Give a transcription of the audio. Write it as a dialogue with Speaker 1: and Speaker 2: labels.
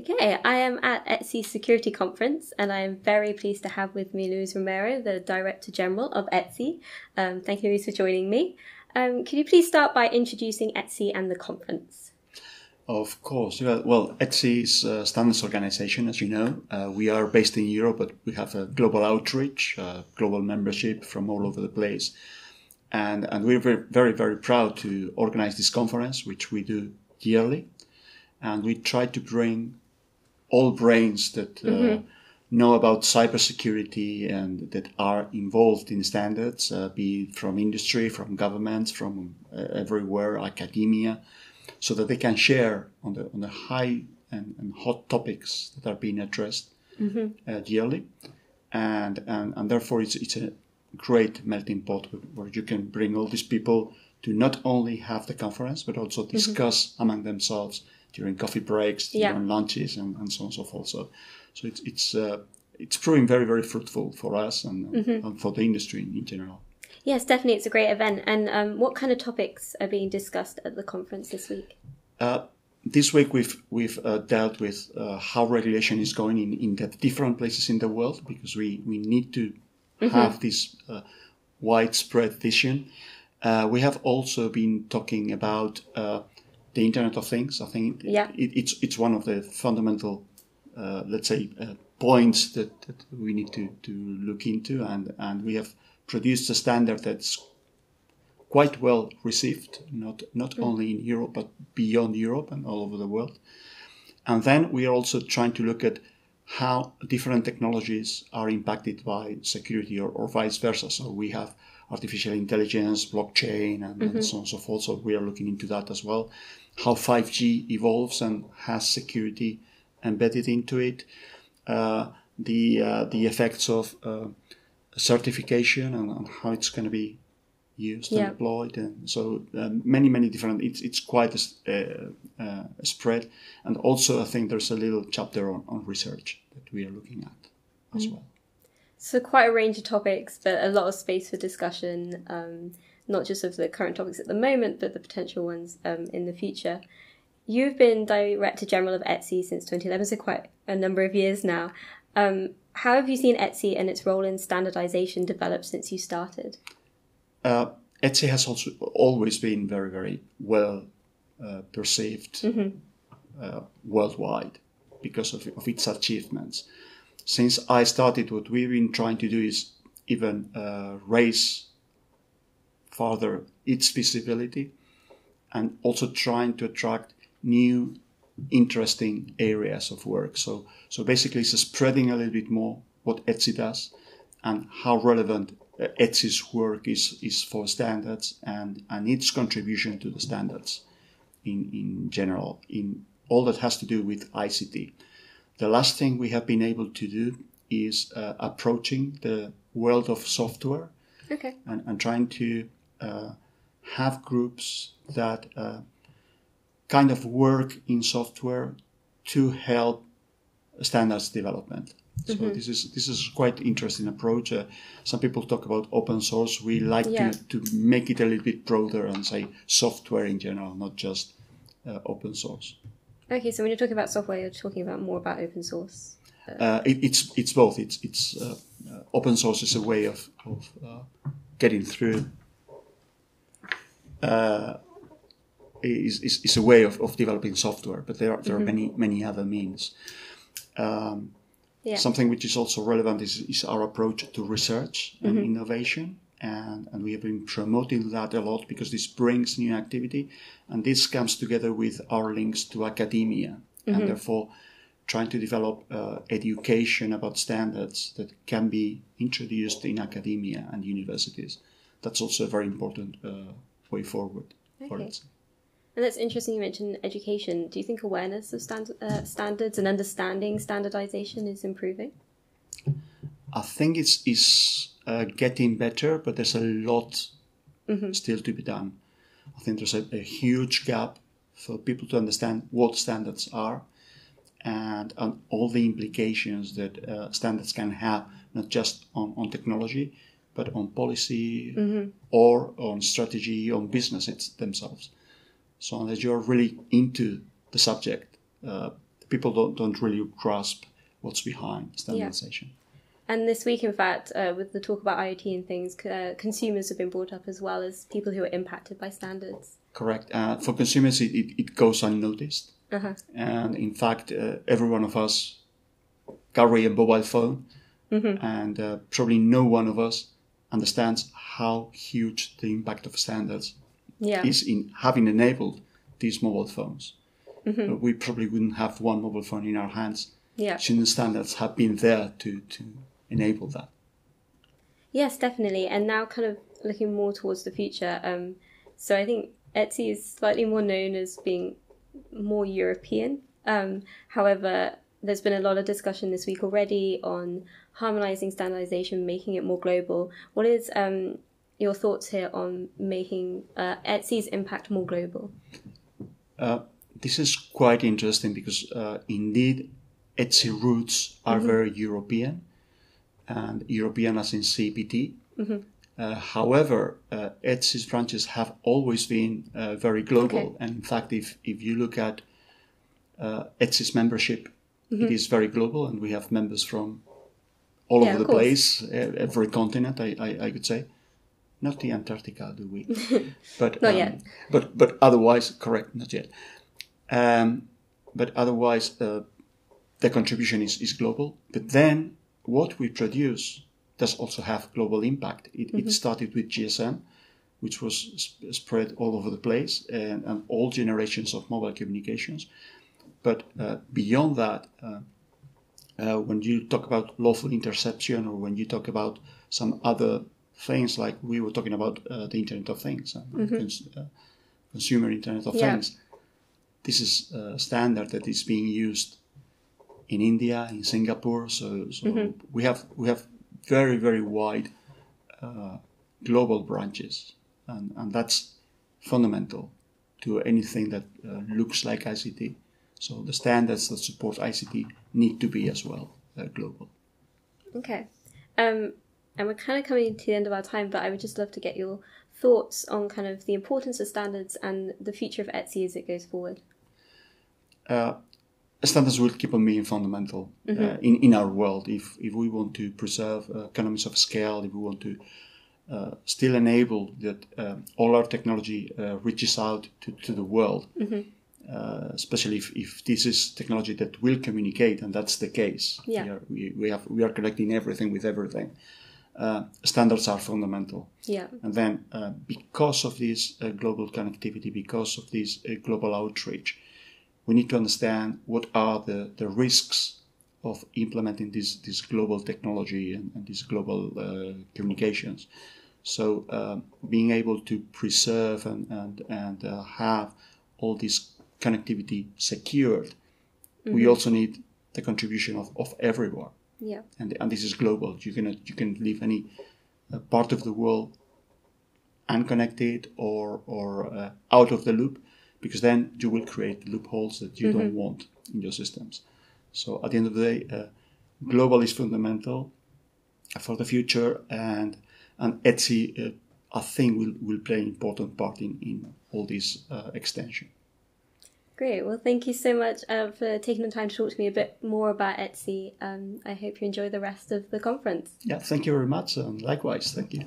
Speaker 1: Okay, I am at ETSI Security Conference and I am very pleased to have with me Luis Romero, the Director General of ETSI. Um, thank you, Luis, for joining me. Um, could you please start by introducing ETSI and the conference?
Speaker 2: Of course. Well, ETSI is a standards organization, as you know. Uh, we are based in Europe, but we have a global outreach, uh, global membership from all over the place. And, and we're very, very, very proud to organize this conference, which we do yearly. And we try to bring all brains that uh, mm-hmm. know about cybersecurity and that are involved in standards, uh, be it from industry, from governments, from uh, everywhere, academia, so that they can share on the on the high and, and hot topics that are being addressed mm-hmm. uh, yearly, and, and and therefore it's it's a great melting pot where you can bring all these people to not only have the conference but also mm-hmm. discuss mm-hmm. among themselves during coffee breaks, during lunches, and, and so on and so forth. So, so it's it's uh, it's proving very very fruitful for us and, mm-hmm. and for the industry in, in general.
Speaker 1: Yes, definitely, it's a great event. And um, what kind of topics are being discussed at the conference this week?
Speaker 2: Uh, this week we've we've uh, dealt with uh, how regulation is going in, in the different places in the world because we, we need to mm-hmm. have this uh, widespread vision. Uh, we have also been talking about uh, the Internet of Things. I think
Speaker 1: yeah.
Speaker 2: it, it's it's one of the fundamental, let's say, points that, that we need to, to look into, and, and we have produced a standard that's quite well received, not not mm. only in Europe but beyond Europe and all over the world. And then we are also trying to look at how different technologies are impacted by security or, or vice versa. So we have artificial intelligence, blockchain, and, mm-hmm. and, so on and so forth. So we are looking into that as well. How 5G evolves and has security embedded into it. Uh, the uh, the effects of uh, certification and, and how it's going to be used yeah. and deployed. And so um, many, many different. It's it's quite a, uh, a, spread, and also I think there's a little chapter on, on research that we are looking at as mm. well.
Speaker 1: So quite a range of topics, but a lot of space for discussion. Um, not just of the current topics at the moment, but the potential ones um, in the future. You've been Director General of ETSI since 2011, so quite a number of years now. Um, how have you seen ETSI and its role in standardization develop since you started?
Speaker 2: Uh, ETSI has also always been very, very well uh, perceived mm-hmm. uh, worldwide because of, of, its achievements. Since I started, what we've been trying to do is even uh, raise further its visibility and also trying to attract new interesting areas of work. So, so basically, it's spreading a little bit more what ETSI does and how relevant uh, ETSI's work is, is for standards and, and its contribution to the standards in, in general, in all that has to do with ICT. The last thing we have been able to do is uh, approaching the world of software
Speaker 1: okay.
Speaker 2: and, and trying to uh, have groups that uh, kind of work in software to help standards development. So mm-hmm. this is this is quite interesting approach. Uh, some people talk about open source. We like yeah. to, to make it a little bit broader and say software in general, not just uh, open source.
Speaker 1: Okay, so when you're talking about software, you're talking about more about open source.
Speaker 2: Uh, uh it, it's it's both. It's it's uh, uh, open source is a way of of getting through is, is, is a way of, of developing software, but there are, there mm-hmm. are many, many other means. Um, yeah. Something which is also relevant is, is our approach to research and mm-hmm. innovation. And, and we have been promoting that a lot because this brings new activity. And this comes together with our links to academia. Mm-hmm. And therefore, trying to develop uh, education about standards that can be introduced in academia and universities. That's also a very important uh, way forward okay. for us.
Speaker 1: And that's interesting you mentioned education. Do you think awareness of stand, uh, standards and understanding standardization is improving?
Speaker 2: I think it's, it's uh, getting better, but there's a lot mm-hmm. still to be done. I think there's a, a, huge gap for people to understand what standards are and, and all the implications that uh, standards can have, not just on, on technology, but on policy mm-hmm. or on strategy, on business themselves. So unless you're really into the subject, uh, people don't, don't really grasp what's behind standardization.
Speaker 1: And this week, in fact, uh, with the talk about IoT and things, uh, consumers have been brought up as well as people who are impacted by standards.
Speaker 2: Correct. Uh, for consumers, it, it, it goes unnoticed.
Speaker 1: Uh-huh.
Speaker 2: And in fact, uh, every one of us carry a mobile phone,
Speaker 1: Mm-hmm.
Speaker 2: and uh, probably no one of us understands how huge the impact of standards
Speaker 1: Yeah.
Speaker 2: is in having enabled these mobile phones.
Speaker 1: Mm-hmm.
Speaker 2: We probably wouldn't have one mobile phone in our hands.
Speaker 1: Yeah.
Speaker 2: Shouldn't standards have been there to, to enable that?
Speaker 1: Yes, definitely. And now, kind of looking more towards the future. Um, so I think ETSI is slightly more known as being more European. Um, however, there's been a lot of discussion this week already on harmonizing standardization, making it more global. What is um, your thoughts here on making uh, ETSI's impact more global?
Speaker 2: Uh, this is quite interesting because uh, indeed ETSI roots are very European, and European as in CEPT. Uh, however, uh, ETSI's branches have always been uh, very global,
Speaker 1: Okay.
Speaker 2: and in fact, if if you look at uh, ETSI's membership, it is very global, and we have members from all
Speaker 1: Yeah,
Speaker 2: over the
Speaker 1: course.
Speaker 2: place, every continent. I, I, I could say, not the Antarctica, do we? But
Speaker 1: Not
Speaker 2: um,
Speaker 1: yet.
Speaker 2: But but otherwise, correct, not yet. Um, but otherwise, uh, the contribution is, is global. But then what we produce does also have global impact. It, it started with GSM, which was sp- spread all over the place and, and all generations of mobile communications. But uh, beyond that, uh, uh, when you talk about lawful interception or when you talk about some other things like we were talking about uh, the Internet of Things, uh, cons- uh, consumer Internet of
Speaker 1: Yeah.
Speaker 2: Things, this is a standard that is being used in India, in Singapore. So, so we have we have very very wide uh, global branches, and, and that's fundamental to anything that uh, looks like ICT. So the standards that support ICT need to be as well uh, global.
Speaker 1: Okay. Um, and we're kind of coming to the end of our time, but I would just love to get your thoughts on kind of the importance of standards and the future of ETSI as it goes forward.
Speaker 2: Uh, standards will keep on being fundamental uh, in, in our world. If, if we want to preserve uh, economies of scale, if we want to uh, still enable that uh, all our technology uh, reaches out to, to the world, uh, especially if, if this is technology that will communicate, and that's the case.
Speaker 1: Yeah.
Speaker 2: We, are, we, we, have, we are connecting everything with everything. Uh, standards are fundamental.
Speaker 1: Yeah.
Speaker 2: And then, uh, because of this uh, global connectivity, because of this uh, global outreach, we need to understand what are the, the risks of implementing this, this global technology and, and these global uh, communications. So, um, being able to preserve and, and, and uh, have all this connectivity secured, we also need the contribution of, of everyone
Speaker 1: Yeah.
Speaker 2: and, and this is global. You can you can leave any uh, part of the world unconnected or or uh, out of the loop, because then you will create loopholes that you don't want in your systems. So at the end of the day, uh, global is fundamental for the future, and and ETSI, uh, I think, will will play an important part in in all this uh, extension.
Speaker 1: Great. Well, thank you so much uh, for taking the time to talk to me a bit more about ETSI. Um, I hope you enjoy the rest of the conference.
Speaker 2: Yeah, thank you very much, and likewise, thank you.